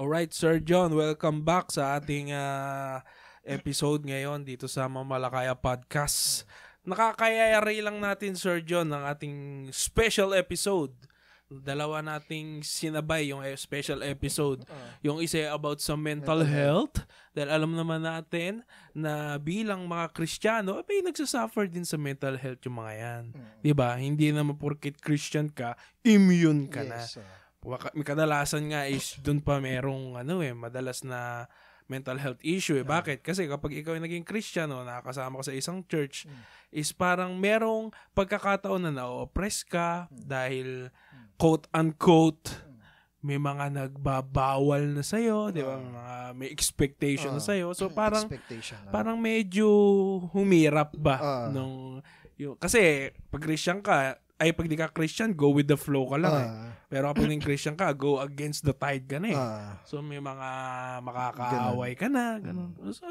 Alright, Sir John, welcome back sa ating ah, episode ngayon dito sa Mamalakaya Podcast. Nakakayayari lang natin, Sir John, ng ating special episode. Dalawa nating sinabay yung eh, special episode. Yung isa about sa mental, health. Dahil alam naman natin na bilang mga Kristiyano, ay nagsasuffer din sa mental health yung mga yan. Mm. 'Di ba? Hindi naman porket Christian ka, immune ka na. Yes. ah. Waka- may kadalasan nga is doon pa merong ano eh, madalas na mental health issue eh. Bakit? Kasi kapag ikaw ay naging Christian o nakakasama ka sa isang church, is parang merong pagkakataon na na-oppress ka dahil quote-unquote may mga nagbabawal na sa'yo, di ba? Mga may expectation na Ah. sa'yo. So parang ah. parang medyo humirap ba Ah. nung yung, kasi pag Christian ka ay pag di ka Christian go with the flow ka lang eh. Ah, Pero kapag naging Christian ka, go against the tide ka na eh. ah, So may mga makakaaway ka na, ganun. So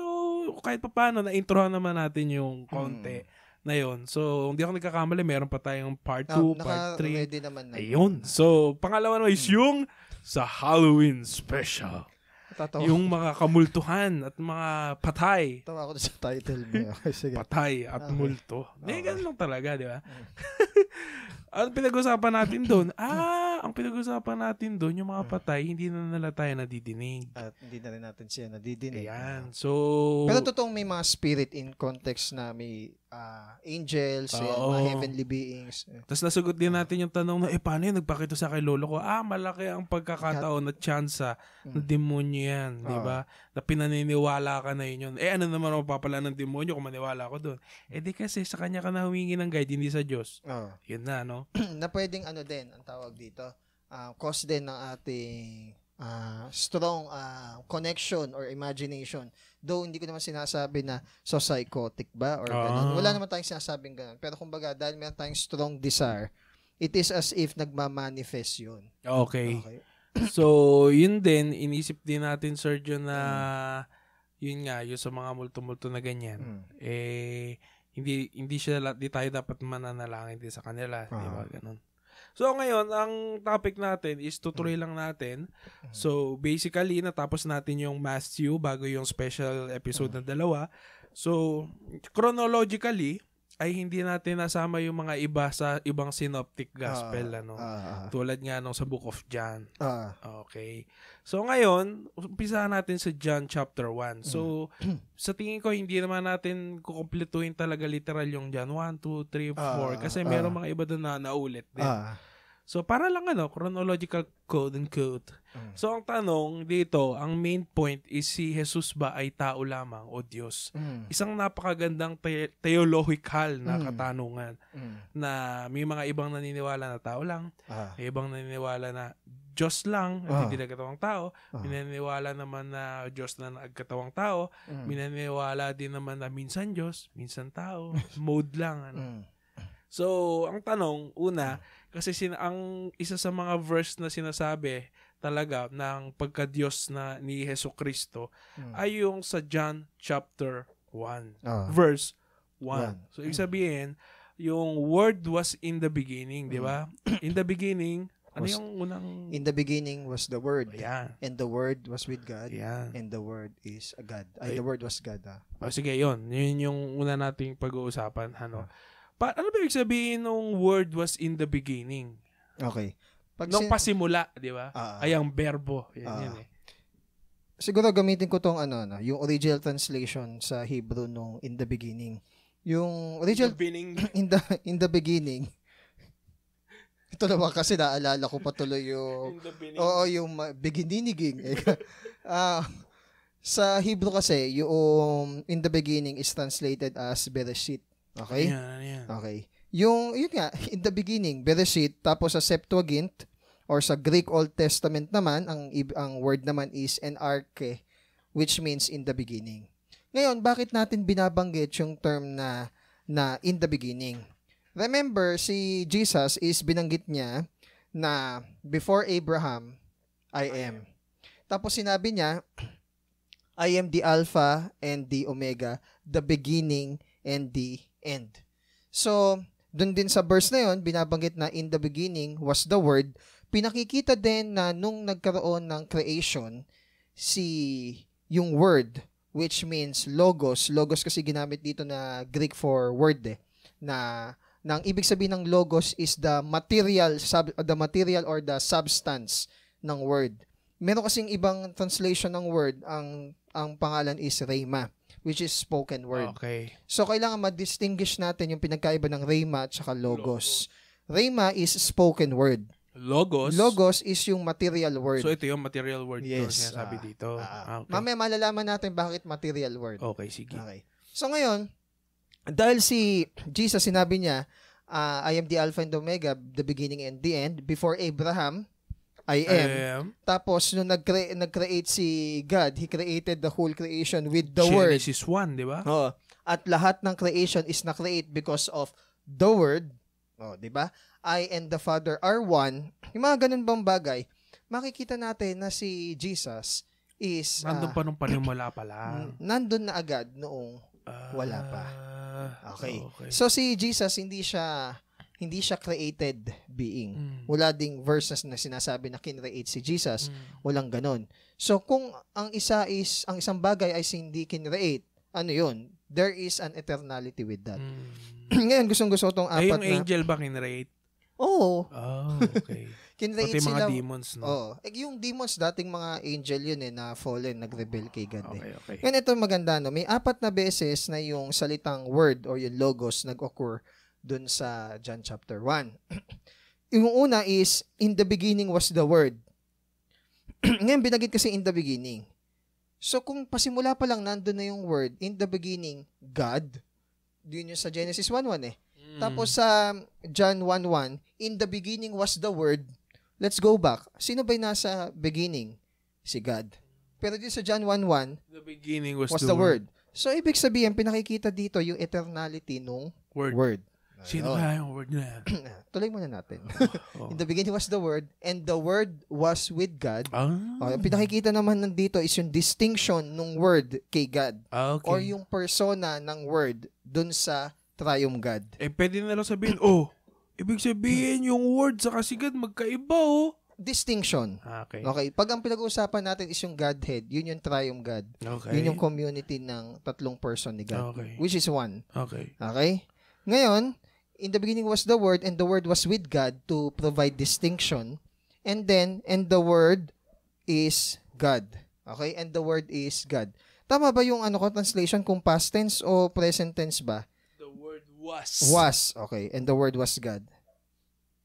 kahit pa paano, na-introhan naman natin yung konti na yon. So hindi ako nagkakamali, meron pa tayong part 2, ah, part 3. naka-ready naman na. Ayun. So pangalawa naman is yung sa Halloween special. Tatawa, Yung mga kamultuhan at mga patay. tawa ako sa title mo. Okay, sige. Patay at Okay. multo. Okay. ganun lang talaga, di ba? Mm. ang pinag-usapan natin doon, ah, ang pinag-usapan natin doon, yung mga patay, hindi na nila tayo nadidinig. At hindi na rin natin siya nadidinig. Ayan. So, Pero totoong may mga spirit in context na may ah, angels, and Oo. mga heavenly beings. Tapos nasagot din natin yung tanong na, eh, paano yun? Nagpakita sa kay lolo ko, ah, malaki ang pagkakataon na tsansa na Mm. demonyo yan, di Oo. ba? Na pinaniniwala ka na yun yun. Eh, ano naman ang mapapala ng demonyo kung maniwala ako doon? Eh, di kasi sa kanya ka na humingi ng guide, hindi sa Diyos. oh. Yun na, no? na pwedeng ano din, ang tawag dito, ah, cause din ng ating ah, strong ah, connection or imagination. Though hindi ko naman sinasabi na so psychotic ba or Ah. ganun. Wala naman tayong sinasabing ganun. Pero kumbaga, dahil meron tayong strong desire, it is as if nagmamanifest yun. Okay. Okay. So, yun din, inisip din natin, Sergio, na Mm. yun nga, yung sa mga multo-multo na ganyan, Mm. eh, hindi hindi siya di tayo dapat mananalangin din sa kanila, di ba? Ah. Ganun. So, ngayon, ang topic natin is tutuloy Mm. lang natin. So, basically, natapos natin yung Matthew bago yung special episode Mm. na dalawa. So, chronologically, ay hindi natin nasama yung mga iba sa ibang synoptic gospel, Ah, ano. ah, Tulad nga nung sa Book of John. ah, Okay. So ngayon, umpisahan natin sa John chapter 1. So Mm. sa tingin ko hindi naman natin kukumpletuhin talaga literal yung John 1, 2, 3, 4 Ah, kasi meron mga iba doon na naulit din. ah, So para lang ano, chronological quote and quote. Mm. So ang tanong dito, ang main point is si Jesus ba ay tao lamang o Diyos? mm, Isang napakagandang te- theological na Mm. katanungan mm, na may mga ibang naniniwala na tao lang, ah, may ibang naniniwala na Diyos lang, Ah. hindi nagkatawang tao. Ah. Minaniwala naman na Diyos na nagkatawang tao. mm, Minaniwala din naman na minsan Diyos, minsan tao. Mode lang. Ano. mm, So, ang tanong, una, kasi sin ang isa sa mga verse na sinasabi talaga ng pagka-Diyos na ni Heso Kristo mm. ay yung sa John chapter 1, Ah, verse 1. One. So, ibig sabihin, yung word was in the beginning, di ba? In the beginning, ano Was- yung unang... In the beginning was the Word, Ayan. and the Word was with God, Ayan. and the Word is a God. Ay. Ay, the Word was God. Ah. O sige, yun. Yun yung una nating pag-uusapan. Ano? Pa ano ba ibig sabihin nung word was in the beginning? Okay. Pag Nung sin- pasimula, di ba? Ah. Ay, ang verbo. Yan, Ah. yun eh. siguro gamitin ko tong ano, ano, yung original translation sa Hebrew nung in the beginning. Yung The original beginning. in the in the beginning. Ito naman kasi naalala ko pa tuloy yung in the beginning. Oo, yung ma- beginning. Ah, sa Hebrew kasi, yung in the beginning is translated as Bereshit. Okay? Yan, yan. Okay. Yung, yun nga, in the beginning, Bereshit, tapos sa Septuagint, or sa Greek Old Testament naman, ang, ang word naman is enarche, which means in the beginning. Ngayon, bakit natin binabanggit yung term na, na in the beginning? Remember, si Jesus is binanggit niya na before Abraham, I am. Tapos sinabi niya, I am the Alpha and the Omega, the beginning and the end. So, dun din sa verse na yon, binabanggit na in the beginning was the Word. Pinakikita din na nung nagkaroon ng creation, si yung word which means logos. Logos kasi ginamit dito na Greek for word eh, na nang ibig sabihin ng logos is the material sub, the material or the substance ng word. Meron kasing ibang translation ng word, ang ang pangalan is rhema, which is spoken word. Okay. So kailangan ma-distinguish natin yung pinagkaiba ng rhema at saka logos. Rhema is spoken word. Logos. Logos is yung material word. So ito yung material word yes, Yes, sinasabi ah, dito. Ah, Ah, okay. Mamaya malalaman natin bakit material word. Okay, sige. Okay. So ngayon, dahil si Jesus sinabi niya, ah, I am the Alpha and Omega, the beginning and the end. Before Abraham, I am. am. Tapos nung nag-cre- nag-create si God, He created the whole creation with the Word. Genesis 1, di ba? Oo. At lahat ng creation is na-create because of the Word. Oh, 'di ba? I and the Father are one. Yung mga ganun bang bagay, makikita natin na si Jesus is Nandun ah, pa nung panimula pa lang. nandun na agad noong Ah, wala pa. Okay. okay. So si Jesus hindi siya hindi siya created being. Mm. Wala ding verses na sinasabi na kinreate si Jesus. Mm. Walang ganon. So kung ang isa is ang isang bagay ay hindi kinreate, ano 'yun? There is an eternality with that. Mm. Ngayon gustong gusto tong Eh, apat yung na angel ba kinrate? Oo, Oh, okay. kinreate Pati mga sila. demons, no? Oo. Eh, yung demons dating mga angel yun eh na fallen, nag-rebel kay God eh. Okay, okay. Ngayon ito maganda no, may apat na beses na yung salitang word or yung logos nag-occur dun sa John chapter 1. yung una is in the beginning was the word. Ngayon binagit kasi in the beginning. So kung pasimula pa lang nandun na yung word in the beginning God, yun yung sa Genesis 1:1 eh. Mm. Tapos sa John 1:1, in the beginning was the word. Let's go back. Sino ba yung nasa beginning? Si God. Pero dito sa John 1:1, the beginning was, was the word. So, ibig sabihin, pinakikita dito yung eternality nung Word. word. Sino kaya yung word na yan? Tuloy muna natin. Oh. In the beginning was the word, and the word was with God. Ah, Oh, pinakikita naman nandito is yung distinction nung word kay God. ah, okay. Or yung persona ng word dun sa triune God. Eh, pwede na lang sabihin, oh, ibig sabihin yung word sa kasigad magkaiba, oh. Distinction. Ah, Okay. Okay, pag ang pinag-uusapan natin is yung Godhead, yun yung triune God. Okay. Yun yung community ng tatlong person ni God, Okay. which is one. Okay. Okay? Ngayon, in the beginning was the Word, and the Word was with God to provide distinction. And then, and the Word is God. Okay? And the Word is God. Tama ba yung ano ko translation kung past tense o present tense ba? The word was. Was. Okay. And the Word was God.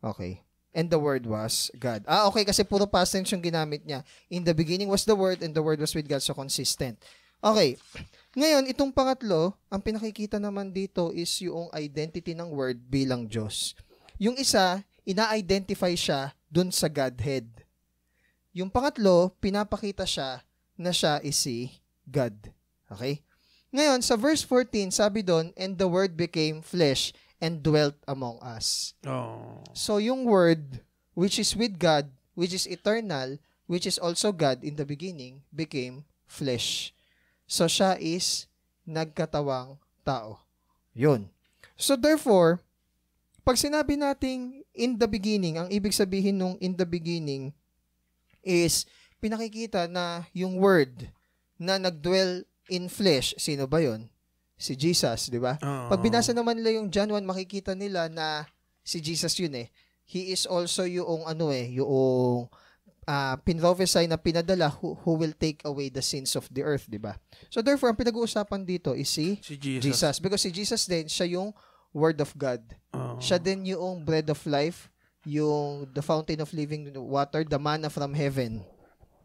Okay. And the Word was God. Ah, okay. Kasi puro past tense yung ginamit niya. In the beginning was the Word, and the Word was with God. So, consistent. Okay. Ngayon, itong pangatlo, ang pinakikita naman dito is yung identity ng Word bilang Diyos. Yung isa, ina-identify siya dun sa Godhead. Yung pangatlo, pinapakita siya na siya is si God. Okay? Ngayon, sa verse 14, sabi doon, And the Word became flesh and dwelt among us. Oh. So, yung Word, which is with God, which is eternal, which is also God in the beginning, became flesh. So, siya is nagkatawang tao. Yun. So, therefore, pag sinabi nating in the beginning, ang ibig sabihin nung in the beginning is pinakikita na yung word na nagdwell in flesh, sino ba yon? Si Jesus, di ba? Oh. Pag binasa naman nila yung John 1, makikita nila na si Jesus yun eh. He is also yung ano eh, yung uh, pinrophesy na pinadala who, who will take away the sins of the earth, di ba? So therefore, ang pinag-uusapan dito is si si Jesus. Jesus. Because si Jesus din, siya yung Word of God. Oh. Siya din yung bread of life, yung the fountain of living water, the manna from heaven.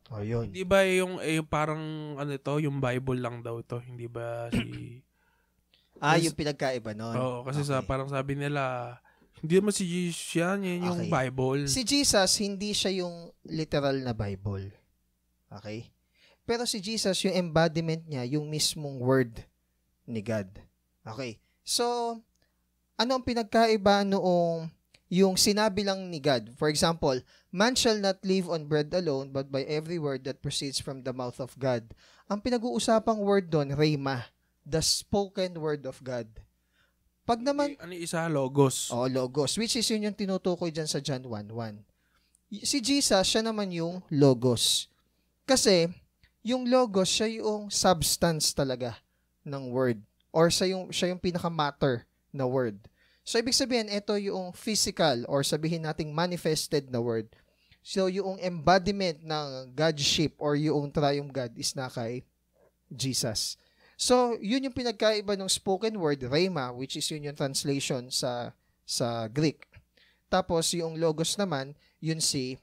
O, yun. Di ba yung, eh, yung parang ano to, yung Bible lang daw to, hindi ba si Ah, yung pinagkaiba nun. Oo, kasi sa Okay. parang sabi nila hindi naman si Jesus yan, yan yung Okay. Bible. Si Jesus, hindi siya yung literal na Bible. Okay? Pero si Jesus, yung embodiment niya, yung mismong word ni God. Okay? So, ano ang pinagkaiba noong yung sinabi lang ni God? For example, man shall not live on bread alone, but by every word that proceeds from the mouth of God. Ang pinag-uusapang word doon, rhema, the spoken word of God. Pag naman, ano yung isa? Logos. Oh, logos. Which is yun yung tinutukoy dyan sa John 1.1. Y- Si Jesus, siya naman yung logos. Kasi, yung logos, siya yung substance talaga ng word. Or siya yung, siya yung pinaka-matter na word. So, ibig sabihin, ito yung physical or sabihin nating manifested na word. So, yung embodiment ng Godship or yung triumph God is na kay Jesus. So, yun yung pinagkaiba ng spoken word, rhema, which is yun yung translation sa sa Greek. Tapos, yung logos naman, yun si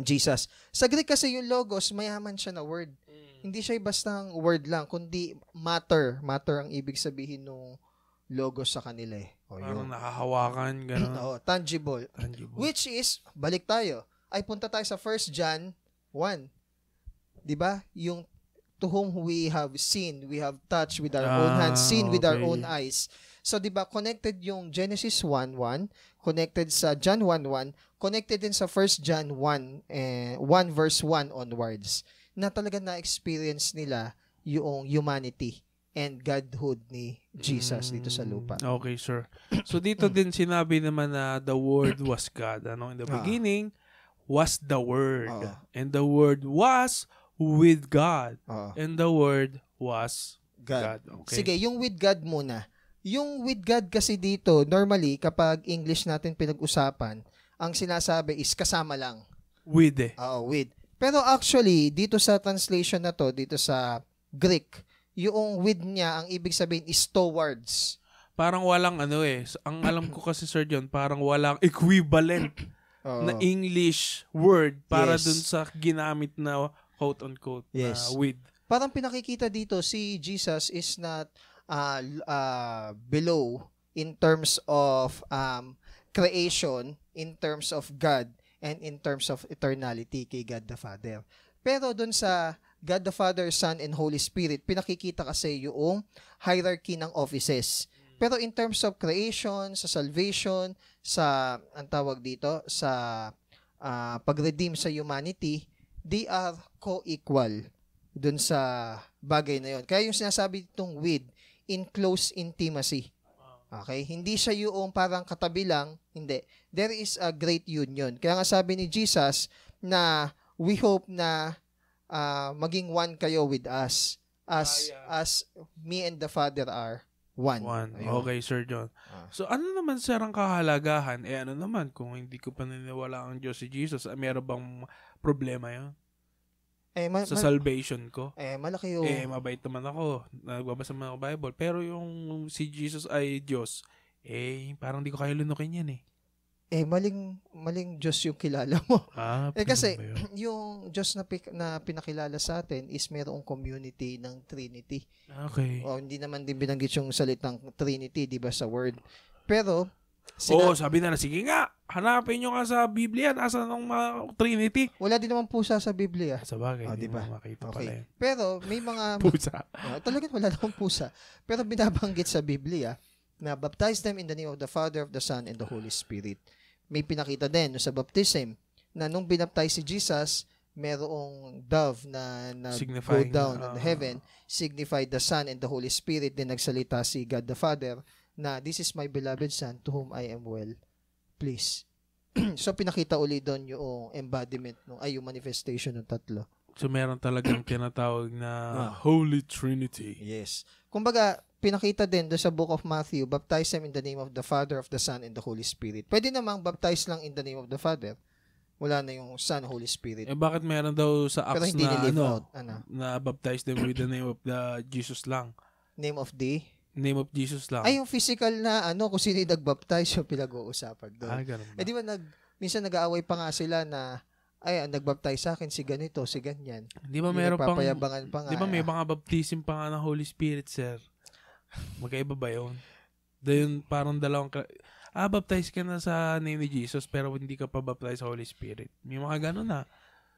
Jesus. Sa Greek kasi yung logos, mayaman siya na word. Hindi siya basta word lang, kundi matter. Matter ang ibig sabihin ng logos sa kanila eh. O, Parang yun. nakahawakan, gano'n. Oo, tangible. Tangible. Which is, balik tayo. Ay punta tayo sa 1 John 1. 'Di ba? Yung to whom we have seen, we have touched with our own Ah, hands, seen with our okay. own eyes. So 'di ba connected yung Genesis 1:1, connected sa John 1:1, connected din sa 1 John 1 eh, 1 verse 1 onwards na talaga na-experience nila yung humanity and godhood ni Jesus dito sa lupa. Mm, Okay, sir. So dito din sinabi naman na the word was God. Ano? In the Ah. beginning was the word. Oo. And the word was with God. Oo. And the word was God. God. Okay. Sige, yung with God muna. Yung with God kasi dito, normally, kapag English natin pinag-usapan, ang sinasabi is kasama lang. With eh. Oo, with. Pero actually, dito sa translation na to, dito sa Greek, yung with niya, ang ibig sabihin is towards. Parang walang ano eh. Ang alam ko kasi Sir John, parang walang equivalent na English word para Yes. dun sa ginamit na quote-unquote Yes. na with. Parang pinakikita dito, si Jesus is not uh, uh, below in terms of um, creation, in terms of God, and in terms of eternality kay God the Father. Pero doon sa God the Father, Son, and Holy Spirit, pinakikita kasi yung hierarchy ng offices. Pero in terms of creation, sa salvation, sa, ang tawag dito, sa ah, pag-redeem sa humanity, they are co-equal dun sa bagay na yon. Kaya yung sinasabi itong with, in close intimacy. Okay? Hindi siya yung parang katabi lang. Hindi. There is a great union. Kaya nga sabi ni Jesus na we hope na ah, maging one kayo with us as Ah, as me and the Father are one. One. Ayun. Okay, Sir John. Ah. So, ano naman, sir, ang kahalagahan? Eh, ano naman, kung hindi ko paniniwala ang Diyos si Jesus, meron bang problema yun? Eh, ma- Sa salvation ko? eh, malaki yung... Eh, mabait naman ako. Nagbabasa naman ako Bible. Pero yung si Jesus ay Diyos, eh, parang di ko kaya lunukin yan eh. eh, maling, maling Diyos yung kilala mo. Ah, Eh, kasi, yung Diyos na, pik- na pinakilala sa atin is mayroong community ng Trinity. Okay. O, hindi naman din binanggit yung salitang Trinity, di ba, sa word. Pero, Oo, sina- sabi na na, sige nga, hanapin nyo nga sa Biblia, nasa ng mga Trinity. wala din naman pusa sa Biblia. Sa bagay, Ah, di ba makita Okay. pala yun. Pero, may mga... Pusa. Ah, talagang wala namang pusa. Pero binabanggit sa Biblia na baptize them in the name of the Father, of the Son, and the Holy Spirit. May pinakita din sa baptism na nung binaptize si Jesus, merong dove na, na go down on ah. heaven, signified the Son and the Holy Spirit. Then nagsalita si God the Father na this is my beloved Son to whom I am well pleased. so pinakita uli doon yung embodiment nung ay yung manifestation ng tatlo. So, meron talagang tinatawag na Ah. Holy Trinity. Yes. Kumbaga, pinakita din doon sa book of Matthew, baptize them in the name of the Father, of the Son, and the Holy Spirit. Pwede namang baptize lang in the name of the Father. Wala na yung Son, Holy Spirit. Eh, bakit meron daw sa Pero Acts hindi na, ano, out. Ano? na baptize them with the name of the Jesus lang? Name of the... Name of Jesus lang. Ay, yung physical na ano, kung sino yung nag-baptize, yung pinag-uusapan doon. Ah, ganun ba? Eh, di ba, nag, minsan nag-aaway pa nga sila na, ay, ang nag-baptize sa akin, si ganito, si ganyan. Di ba meron pang, pa nga. di ba may mga baptism pa nga ng Holy Spirit, sir? Magkaiba ba yun? Doon parang dalawang, ah, baptize ka na sa name ni Jesus pero hindi ka pa baptize sa Holy Spirit. May mga ganun na.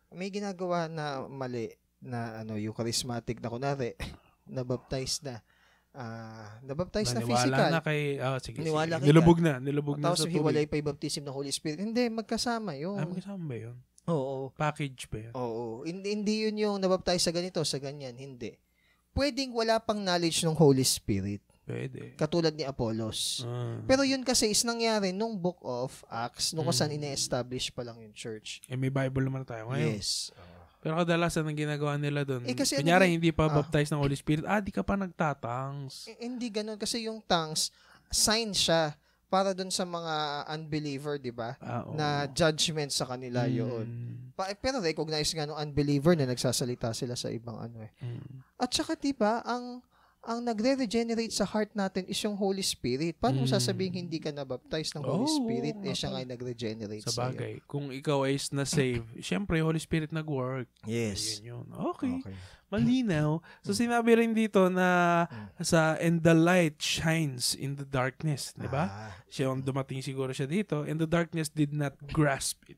may ginagawa na mali na ano yung charismatic na kunari na baptize na ah na-baptize na Naniwala physical na kay, ah, sige, Naniwala sige. Nilubog na, nilubog na tapos sa hiwalay tubig. pa yung baptism ng Holy Spirit hindi magkasama yun Ah, magkasama ba yun? oo Package ba yun? oo hindi, hindi yun yung nabaptize sa ganito sa ganyan hindi pwedeng wala pang knowledge ng Holy Spirit Pwede. katulad ni Apollos Ah. pero yun kasi is nangyari nung book of Acts nung kung saan Mm. ine-establish pa lang yung church eh, may Bible naman tayo ngayon. yes Pero kadalasan ang ginagawa nila doon, Eh, kasi kunyari yun- hindi pa Ah. baptized ng Holy Spirit, ah, di ka pa nagtatangs. Eh, hindi ganun kasi yung tongues sign siya para dun sa mga unbeliever, 'di ba? Ah. Na judgment sa kanila yun. Mm, Pa, pero recognize nga ng unbeliever na nagsasalita sila sa ibang ano eh. mm. At saka 'di ba, ang ang nagre-regenerate sa heart natin is yung Holy Spirit. Paano mo Mm. sasabihin hindi ka na-baptize ng Holy Oo, Spirit? eh, siya nga nag-regenerate Sa sa'yo. bagay, kung ikaw ay na-save, syempre, Holy Spirit nag-work. Yes. Yun yun. Okay. Okay. Malinaw. So, sinabi rin dito na Mm. sa and the light shines in the darkness. Di ba? Ah. Siya yung dumating siguro siya dito and the darkness did not grasp it.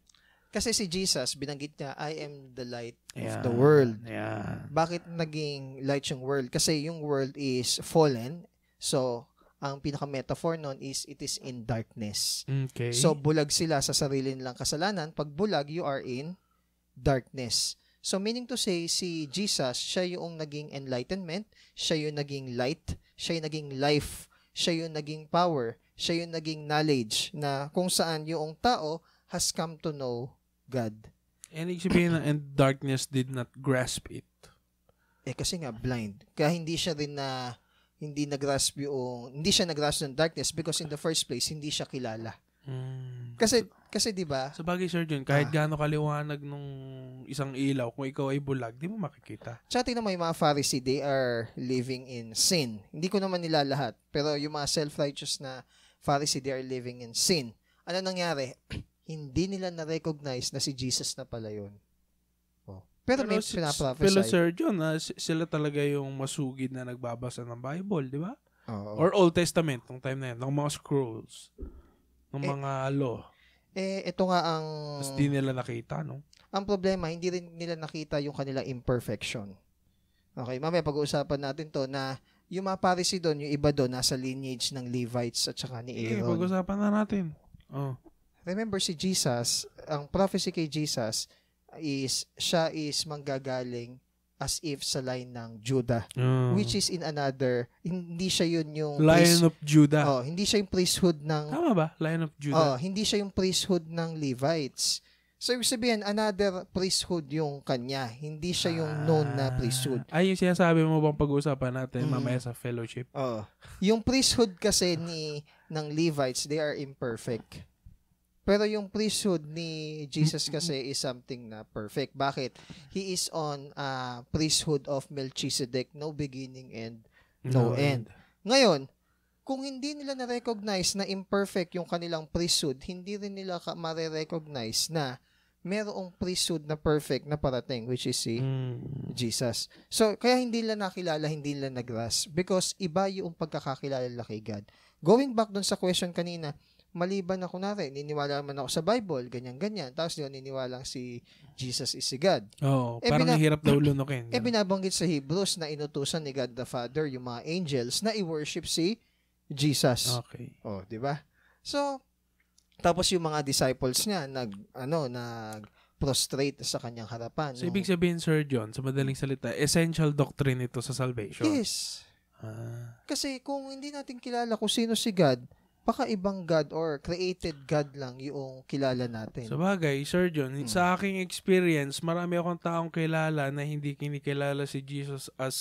Kasi si Jesus, binanggit niya, I am the light Ayan. of the world. Ayan. Bakit naging light yung world? Kasi yung world is fallen. So, ang pinaka-metaphor nun is it is in darkness. Okay. So, bulag sila sa sarili nilang kasalanan. Pag bulag, you are in darkness. So, meaning to say, si Jesus, siya yung naging enlightenment, siya yung naging light, siya yung naging life, siya yung naging power, siya yung naging knowledge na kung saan yung tao has come to know God. and sabihin na and darkness did not grasp it. Eh kasi nga blind. Kaya hindi siya rin na hindi nagrasp yung hindi siya nagrasp ng darkness because in the first place hindi siya kilala. Mm. Kasi kasi 'di ba? Sa bagay, Sir John, kahit Ah. gaano kaliwanag nung isang ilaw, kung ikaw ay bulag, di mo makikita. Tsaka tingnan mo yung mga Pharisee, they are living in sin. Hindi ko naman nila lahat. Pero yung mga self-righteous na Pharisee, they are living in sin. Ano nangyari? Hindi nila na-recognize na si Jesus na pala yun. Oh. Pero, may si- pinaprophesy. Pero Sir John, si- sila talaga yung masugid na nagbabasa ng Bible, di ba? Oo. Or Old Testament, nung time na yun, ng mga scrolls, ng Eh, mga law. eh, ito nga ang... Tapos di nila nakita, no? Ang problema, hindi rin nila nakita yung kanilang imperfection. Okay, mamaya pag-uusapan natin to na yung mga Pharisee doon, yung iba doon, nasa lineage ng Levites at saka ni Eh, Aaron. pag-usapan na natin. Oh. Remember si Jesus, ang prophecy kay Jesus is, siya is manggagaling as if sa line ng Judah. Oh. Which is in another, hindi siya yun yung Lion of Judah. oh, hindi siya yung priesthood ng Tama ba? Lion of oh, Judah. hindi siya yung priesthood ng Levites. So, ibig sabihin, another priesthood yung kanya. Hindi siya yung known na priesthood. Ah, Ay, yung sinasabi mo bang pag-usapan natin Mm. mamaya sa fellowship? Oh. Yung priesthood kasi ni ng Levites, they are imperfect. Pero yung priesthood ni Jesus kasi is something na perfect. Bakit? He is on uh, priesthood of Melchizedek, no beginning and No end. Ngayon, kung hindi nila na-recognize na imperfect yung kanilang priesthood, hindi rin nila ka- ma-recognize na merong priesthood na perfect na parating, which is si Mm. Jesus. So, kaya hindi nila nakilala, hindi nila nag-grasp because iba yung pagkakakilala nila kay God. Going back dun sa question kanina, maliban na kunwari, niniwala man ako sa Bible, ganyan-ganyan, tapos yun, niniwala si Jesus is si God. Oo, Eh, parang bina- hirap daw lunukin. Eh, binabanggit sa Hebrews na inutusan ni God the Father yung mga angels na i-worship si Jesus. Okay. Oh, di ba? So, tapos yung mga disciples niya nag ano nag prostrate sa kanyang harapan. So, nung- ibig sabihin, Sir John, sa madaling salita, essential doctrine ito sa salvation. Yes. Ah. Kasi kung hindi natin kilala kung sino si God, baka ibang God or created God lang yung kilala natin. Sa bagay, Sir John, Hmm. sa aking experience, marami akong taong kilala na hindi kinikilala si Jesus as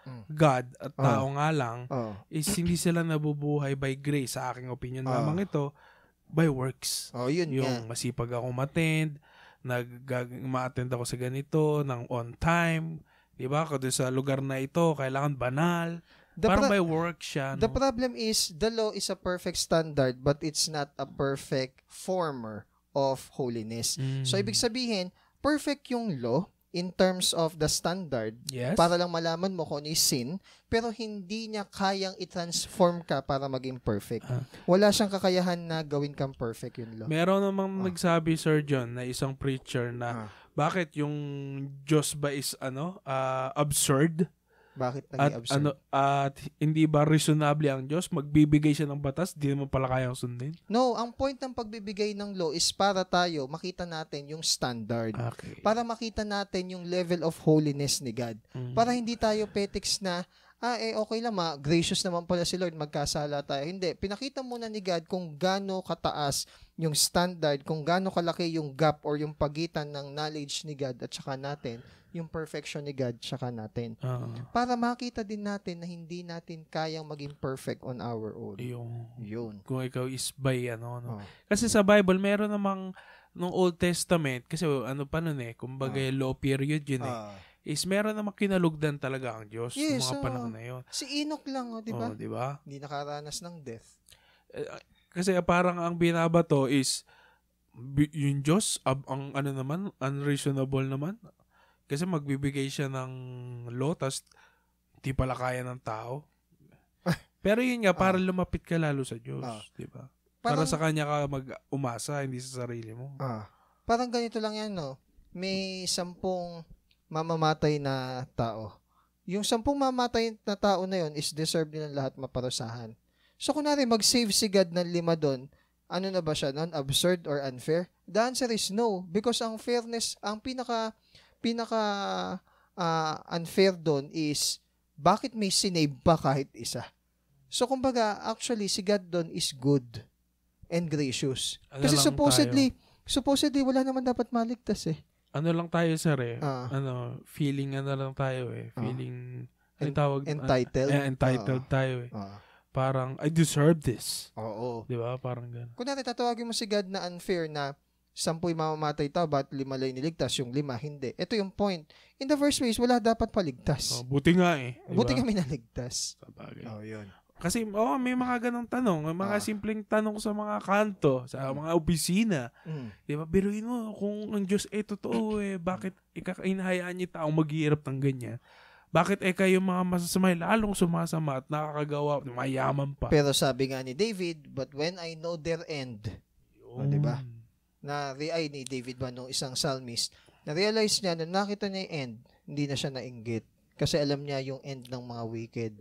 Mm. God at Oh. tao nga lang, oh. is hindi sila nabubuhay by grace. Sa aking opinion Ah. lamang ito, by works. Oh, yun Yung nga. masipag akong attend, nag ma-attend ako sa ganito, ng on time, di ba? Kasi sa lugar na ito, kailangan banal. The, Parang pro- by work siya. the No? problem is the law is a perfect standard but it's not a perfect former of holiness. Mm. So ibig sabihin, perfect yung law in terms of the standard yes? para lang malaman mo kung ano yung sin, pero hindi niya kayang i-transform ka para maging perfect. Ah. Wala siyang kakayahan na gawin kang perfect yung law. Meron namang Ah. nagsabi, Sir John, na isang preacher na Ah. bakit yung Diyos ba is ano ah, absurd Bakit at naging absurd? ano at hindi ba reasonable ang Diyos magbibigay siya ng batas di naman pala kayang sundin No, ang point ng pagbibigay ng law is para tayo makita natin yung standard. okay Para makita natin yung level of holiness ni God. Mm. Para hindi tayo petiks na ah, eh, okay lang, ma, gracious naman pala si Lord, magkasala tayo. Hindi, pinakita muna ni God kung gaano kataas yung standard, kung gaano kalaki yung gap or yung pagitan ng knowledge ni God at saka natin, yung perfection ni God saka natin. Ah, Para makita din natin na hindi natin kayang maging perfect on our own. yung Yun. kung ikaw is by ano, no. Oh. Kasi sa Bible, meron namang nung Old Testament, kasi ano pa nun eh, kumbaga Ah. law period yun eh, Ah. Is meron namang kinalugdan talaga ang Diyos Yes, sa mga oo. panahon na yun. si Enoch lang, oh, di ba? Oh, di ba? Hindi nakaranas ng death. Eh, Kasi parang ang binabato is yung Diyos, ab- ang ano naman, unreasonable naman. Kasi magbibigay siya ng law, tas di pala kaya ng tao. Pero yun nga, para lumapit ka lalo sa Diyos, Ah. di ba? Para Parang, sa Kanya ka mag-umasa, hindi sa sarili mo. ah, parang ganito lang yan, no? May sampung mamamatay na tao. Yung sampung mamamatay na tao na yun is deserve nilang lahat maparusahan. So, kunwari, mag-save si God ng lima doon, ano na ba siya nun? Absurd or unfair? The answer is no. Because ang fairness, ang pinaka, pinaka ah, unfair doon is, bakit may sinave pa kahit isa? So, kumbaga, actually, si God doon is good and gracious. Ano Kasi supposedly, supposedly, wala naman dapat maligtas eh. Ano lang tayo, sir, eh. Ah. Ano, feeling ano lang tayo, eh. Ah. Feeling, ano En- tawag? entitled. Ah, eh, entitled tayo, eh. Ah. Parang, I deserve this. Oo. Di ba? Parang gano'n. Kung natin tatawagin mo si God na unfair na sampu'y mamamatay tao, ba't lima lang niligtas, yung lima hindi. Ito yung point. In the first place, wala dapat paligtas. Oh, buti nga, eh. Di Buti kami naligtas. Sabagay. Oh, yun. Kasi, oh, may mga ganong tanong. May mga Ah. simpleng tanong sa mga kanto, sa mga opisina. Mm. Di ba? Biruin mo, kung ang Diyos eh totoo eh, bakit ikakainahayaan niya taong maghihirap ng ganyan? Bakit eh kayo mga masasamay lalong sumasama at nakakagawa, mayaman pa? Pero sabi nga ni David, but when I know their end. Oh, di ba? na ay ni David ba nung isang psalmist, na-realize niya na nakita niya yung end, hindi na siya nainggit. Kasi alam niya yung end ng mga wicked.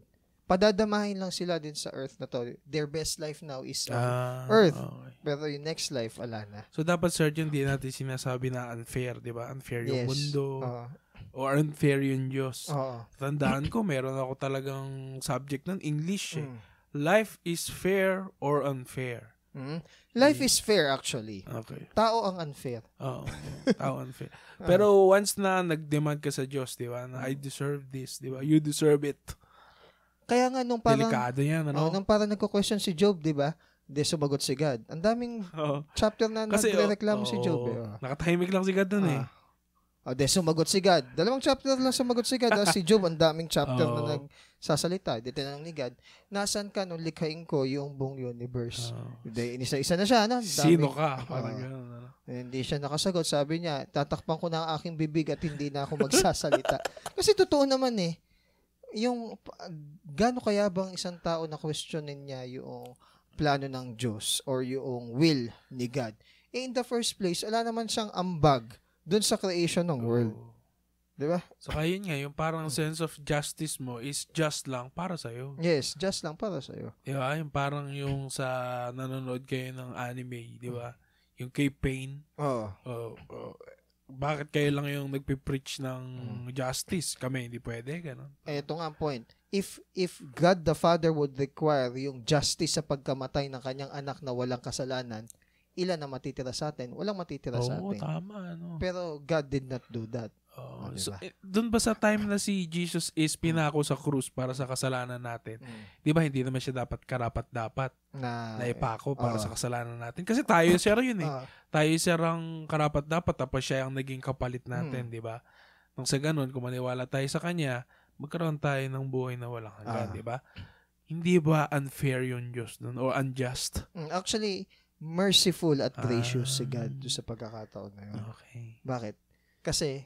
Padadamahin lang sila din sa earth na to. Their best life now is on Ah, Earth. okay. Pero yung next life, ala na. So, dapat, Sergeant, di natin sinasabi na unfair, di ba? Unfair yung Yes. mundo. Oo. or unfair yung Diyos. Oo. Tandaan ko, meron ako talagang subject ng English eh. Mm. Life is fair or unfair. Mm. Life is fair actually. Okay. Tao ang unfair. Oo. Tao unfair. Pero once na nag-demand ka sa Diyos, di ba? Na I deserve this, di ba? You deserve it. Kaya nga nung parang Delikado yan, oh, ano? nung parang nagko-question si Job, 'di ba? Di sumagot si God. Ang daming Oo. chapter na Kasi, nagrereklamo si oo, Job. Eh. Oh. Nakatahimik lang si God dun eh. Ah. Oh, de sumagot si God. Dalawang chapter lang sumagot si God. Ah, si Job, ang daming chapter Oo. na nagsasalita. Di tinanong ni God, nasan ka nung likhain ko yung buong universe? Oo. Di, inisa-isa na siya. Ano? Ah. Sino ka? Parang Oo. gano'n. Ano? Hindi siya nakasagot. Sabi niya, tatakpan ko na ang aking bibig at hindi na ako magsasalita. Kasi totoo naman eh. Yung, gaano kaya bang isang tao na questionin niya yung plano ng Diyos or yung will ni God? Eh, in the first place, wala naman siyang ambag dun sa creation ng world. Oo. Di ba? Saka yun nga, yung parang sense of justice mo is just lang para sa'yo. Yes, just lang para sa'yo. Di ba? Yung parang yung sa nanonood kayo ng anime, di ba? Yung kay Pain, Oo. oh, oh, bakit kayo lang yung nagpipreach ng Mm. justice? Kami, hindi pwede, gano'n. Ito nga ang point. If if God the Father would require yung justice sa pagkamatay ng kanyang anak na walang kasalanan, ilan na matitira sa atin? Walang matitira sa Oo, atin. tama, ano. Pero God did not do that. Oo. Oh, so, diba? eh, doon ba sa time na si Jesus is pinako sa krus para sa kasalanan natin, di ba hindi naman siya dapat karapat-dapat Na, na ipako para oo. sa kasalanan natin? Kasi tayo siya yun eh. Ah, tayo siya ang karapat-dapat tapos siya ang naging kapalit natin, Hmm. di ba? Nang sa ganun, kung maniwala tayo sa kanya, magkaroon tayo ng buhay na walang hanggan, Ah. di ba? Hindi ba unfair yung Diyos nun o unjust? mm, actually, merciful at gracious si Ah. God sa pagkakataon na yun. Okay. Bakit? Kasi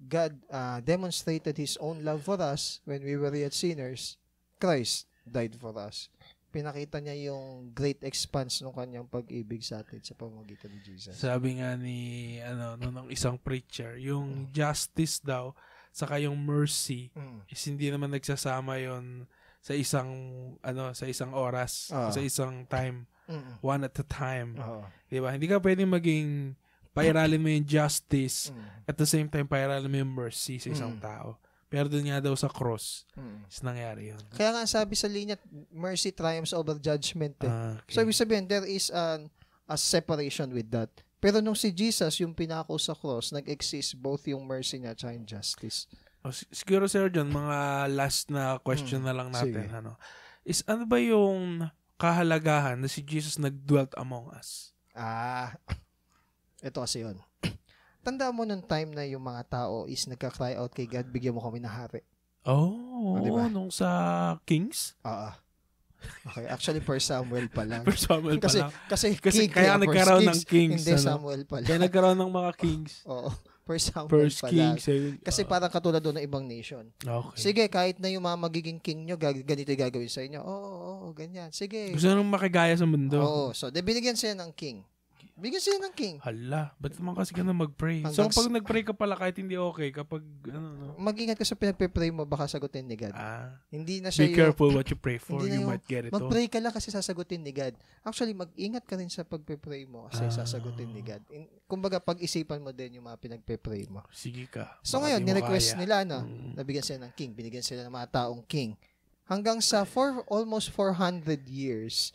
God uh, demonstrated His own love for us when we were yet sinners. Christ died for us. Pinakita niya yung great expanse ng kanyang pag-ibig sa atin sa pamamagitan ni Jesus. Sabi nga ni ano nung ng isang preacher, yung justice daw saka yung mercy Mm. is hindi naman nagsasama yon sa isang ano sa isang oras, Ah. sa isang time, Mm. one at a time. Oo. 'Di ba? Hindi ka pwedeng maging pairalin mo yung justice Mm. at the same time pairalin mo yung mercy sa isang Mm. tao. Pero doon nga daw sa cross, Mm. is nangyari yun. Kaya nga sabi sa linya, mercy triumphs over judgment. Eh. Ah, okay. So, ibig sabihin, there is an, a separation with that. Pero nung si Jesus, yung pinako sa cross, nag-exist both yung mercy niya at yung justice. O, si- siguro Sir John, mga last na question na lang natin. Sige. Ano, is ano ba yung kahalagahan na si Jesus nagdwelt among us? Ah, ito kasi yun. Tanda mo nung time na yung mga tao is nagka-cry out kay God, bigyan mo kami na hari. Oh, Ah, di ba? nung sa Kings? Oo. Okay, actually per Samuel pa lang. First Samuel pa kasi, lang. kasi, Kasi king, kaya nagkaroon ng Kings. Hindi ano? Samuel pa Kaya lang. nagkaroon ng mga Kings. Oo, per Samuel First pa Kings. lang. ayun. Kasi Ah, parang katulad doon ng ibang nation. okay. Sige, kahit na yung mga magiging king nyo, gag- ganito yung gagawin sa inyo. Oo, oo, oo, ganyan. Sige. Gusto nang makigaya sa mundo. Oo, so, de, binigyan siya ng king. Bigyan siya ng king. Hala, ba't naman kasi ka na mag-pray? Hanggang so, pag nag-pray ka pala kahit hindi okay, kapag, ano, no? Mag-ingat ka sa pinagpe-pray mo, baka sagutin ni God. Ah, Hindi na siya be yung, careful what you pray for. You yung might get it all. mag-pray ka lang kasi sasagutin ni God. Actually, mag-ingat ka rin sa pagpe-pray mo kasi Ah. sasagutin ni God. In, kumbaga, pag-isipan mo din yung mga pinagpe-pray mo. Sige ka. So ngayon, ni-request nila, no? Mm. Nabigyan sila ng king. Binigyan sila ng mga taong king. Hanggang sa for almost 400 years,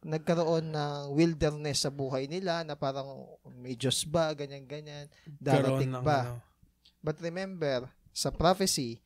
nagkaroon ng wilderness sa buhay nila na parang may Diyos ba, ganyan-ganyan, darating Karoon ng, ba. ano, But remember, sa prophecy,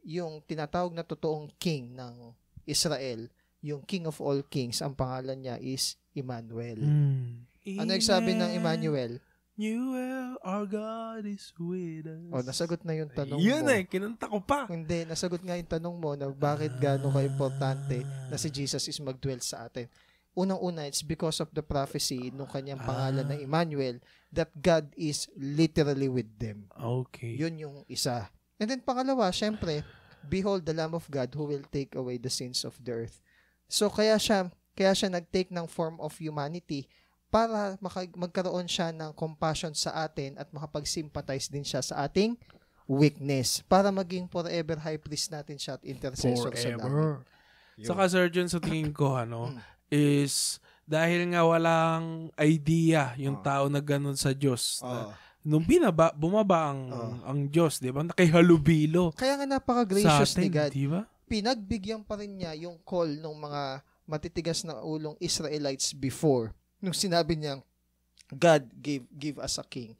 yung tinatawag na totoong king ng Israel, yung king of all kings, ang pangalan niya is Emmanuel. mm. Ano nagsabi ng Emmanuel? Emmanuel, our God is with us. O, nasagot na yung tanong Yun mo. eh, kinanta ko pa. Hindi, nasagot nga yung tanong mo na bakit gaano ka-importante na si Jesus is mag-dwell sa atin. Unang-una, it's because of the prophecy nung kanyang pangalan Ah. na Emmanuel that God is literally with them. Okay. Yun yung isa. And then pangalawa, syempre, behold the Lamb of God who will take away the sins of the earth. So kaya siya kaya siya nag-take ng form of humanity para maka- magkaroon siya ng compassion sa atin at makapag-sympathize din siya sa ating weakness para maging forever high priest natin siya at intercessor sa namin. Forever. Saka surgeon sa tingin ko, ano, Mm. Is dahil nga walang idea yung Ah. tao na ganun sa Diyos. Na, Oo. nung binaba, bumaba ang, Ah. ang Diyos, di ba? Nakihalubilo Kaya nga napaka-gracious atin, ni God. di ba? pinagbigyan pa rin niya yung call ng mga matitigas na ulong Israelites before. Nung sinabi niya, God gave, give us a king.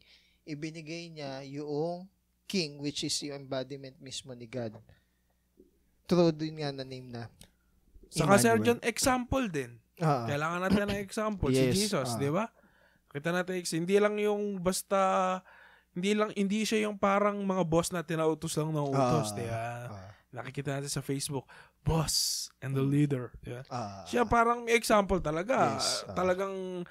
Ibinigay niya yung king which is yung embodiment mismo ni God. True din nga na name na. Saka Emmanuel. surgeon, example din. Ah, Kailangan natin ng example. Yes, Si Jesus, ah. di ba? Kita natin, hindi lang yung basta, hindi lang, hindi siya yung parang mga boss na tinautos lang ng utos, Ah. di ba? ah, Nakikita natin sa Facebook, boss and the leader. Di ba? ah, Siya parang may example talaga. Yes, ah. Talagang,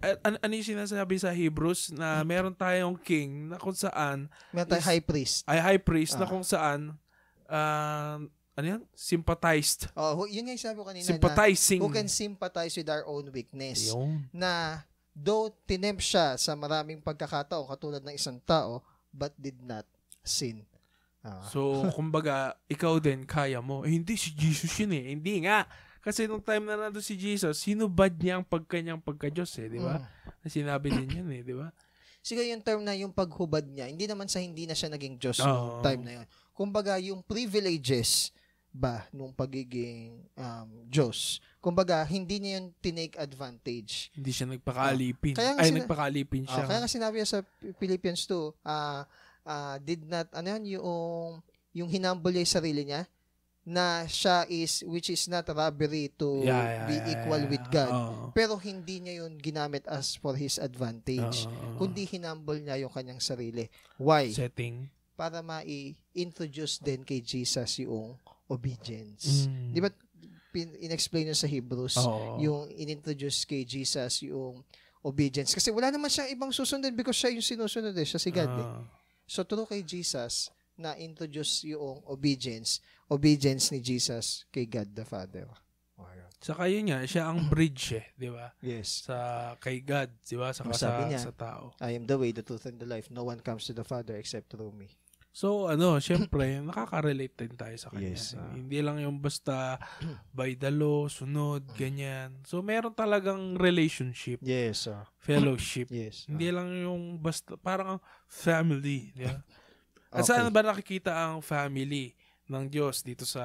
an- ano yung sinasabi sa Hebrews na meron tayong king na kung saan, meron tayong high priest. ay high priest na Ah. kung saan, ah, ano yan? Sympathized. Oh, yun nga yung sabi ko kanina na Sympathizing. who can sympathize with our own weakness. Yun. na though tinempt siya sa maraming pagkakataon katulad ng isang tao but did not sin. Ah. So, kumbaga, ikaw din, kaya mo. Eh, hindi, si Jesus yun eh. Hindi nga. Kasi nung time na nandun si Jesus, sinubad niya ang pagkanyang pagka-Diyos eh, di ba? Mm. Na Sinabi din yun eh, di ba? Siguro yung term na yung paghubad niya, hindi naman sa hindi na siya naging Diyos nung time na yun. Kumbaga, yung privileges ba nung pagiging um, Diyos. Kumbaga, hindi niya yun tinake advantage. Hindi siya nagpakalipin. Kaya nga Ay, sina- nagpakalipin Ah, siya. kaya nga sinabi niya sa Philippians 2, ah ah, did not, ano yan, yung, yung hinumble niya yung sarili niya, na siya is, which is not robbery to Yeah, yeah, be yeah, equal yeah. with God. Oo. Pero hindi niya yun ginamit as for his advantage. Oo. Kundi hinumble niya yung kanyang sarili. Why? setting. Para ma-introduce din kay Jesus yung obedience. Mm. Di ba, in-explain yun sa Hebrews, Oo. yung in-introduce kay Jesus yung obedience. Kasi wala naman siyang ibang susundin because siya yung sinusunod eh. Siya si God eh. Ah. So, through kay Jesus, na-introduce yung obedience, obedience ni Jesus kay God the Father. Saka yun nga, siya ang bridge eh, di ba? Yes. Sa kay God, di ba? Saka sa, niya, sa tao. I am the way, the truth, and the life. No one comes to the Father except through me. So, ano, syempre, nakaka-relate din tayo sa kanya. Yes, ah. Hindi lang yung basta by the law, sunod, ganyan. So, meron talagang relationship, Yes, sir. fellowship. Yes. Hindi lang yung basta, parang family. Ba? At Okay. saan ba nakikita ang family ng Diyos dito sa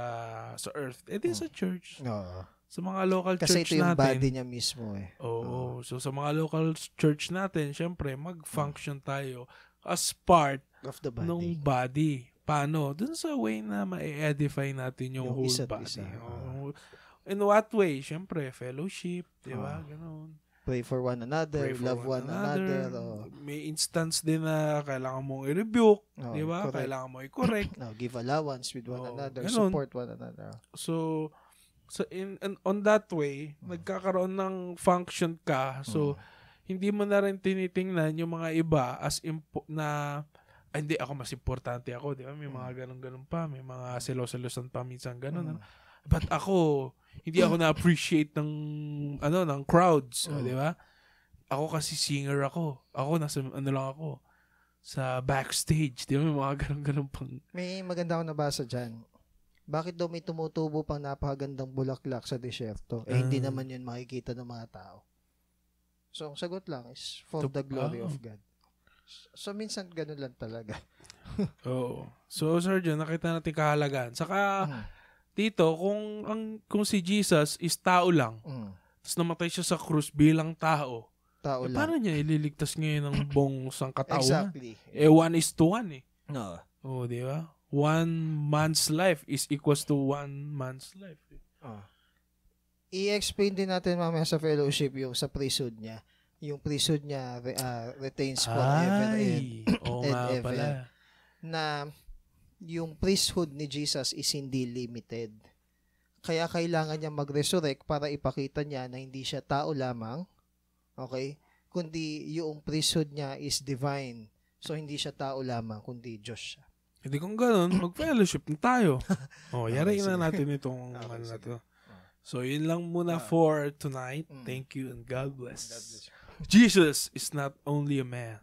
sa earth? Eh di sa church. Oo. Sa mga local Kasi church ito yung natin. body niya mismo eh. Oo. So sa mga local church natin, syempre mag-function tayo as part Of the body. ng body. Paano? Dun sa way na ma-edify natin yung, Yung whole isa't body. isa. Oo. In what way? Syempre, fellowship, di ba? Ah. Ganun. Pray for one another, Pray for love one, another. oh. May instance din na kailangan mong i-rebuke, Oh, di ba? Kailangan mo i-correct. No, give allowance with one Oo, another, ganun. support one another. So, so in, in- on that way, nagkakaroon ng function ka. So, hindi mo na rin tinitingnan yung mga iba as impo- na "Ay, hindi ako mas importante ako, di ba? May mga ganun-ganun pa, may mga selo-selosan pa minsan ganun. ano. But ako, hindi ako na-appreciate ng ano ng crowds, Mm. di ba? Ako kasi singer ako. Ako nasa ano lang ako sa backstage, di ba? May mga ganun-ganun pang May maganda akong nabasa dyan. Bakit daw may tumutubo pang napakagandang bulaklak sa disyerto? Eh, hindi Ah. naman yun makikita ng mga tao. So, ang sagot lang is for To- the glory ah. of God. So, minsan ganun lang talaga. Oo. So, Sir John, nakita natin kahalagaan. Saka, Mm. dito, kung, ang, kung si Jesus is tao lang, Mm. tapos namatay siya sa krus bilang tao, Tao eh, lang. paano niya ililigtas ngayon ng buong sangkatauhan? Exactly. Eh, one is to one eh. No. Oo, di ba? One man's life is equals to one man's life. eh. Oh. I-explain din natin mamaya sa fellowship yung sa priesthood niya. Yung priesthood niya re- ah, retains forever and Ay, oo and ever. pala. na yung priesthood ni Jesus is hindi limited. Kaya kailangan niya mag-resurrect para ipakita niya na hindi siya tao lamang, okay? Kundi yung priesthood niya is divine. So, hindi siya tao lamang, kundi Diyos siya. Hindi kung ganun, mag-fellowship na tayo. Oh, yari Okay, na natin itong Okay, ano na to. So, yun lang muna Ah. for tonight. Mm. Thank you and God bless. Jesus is not only a man.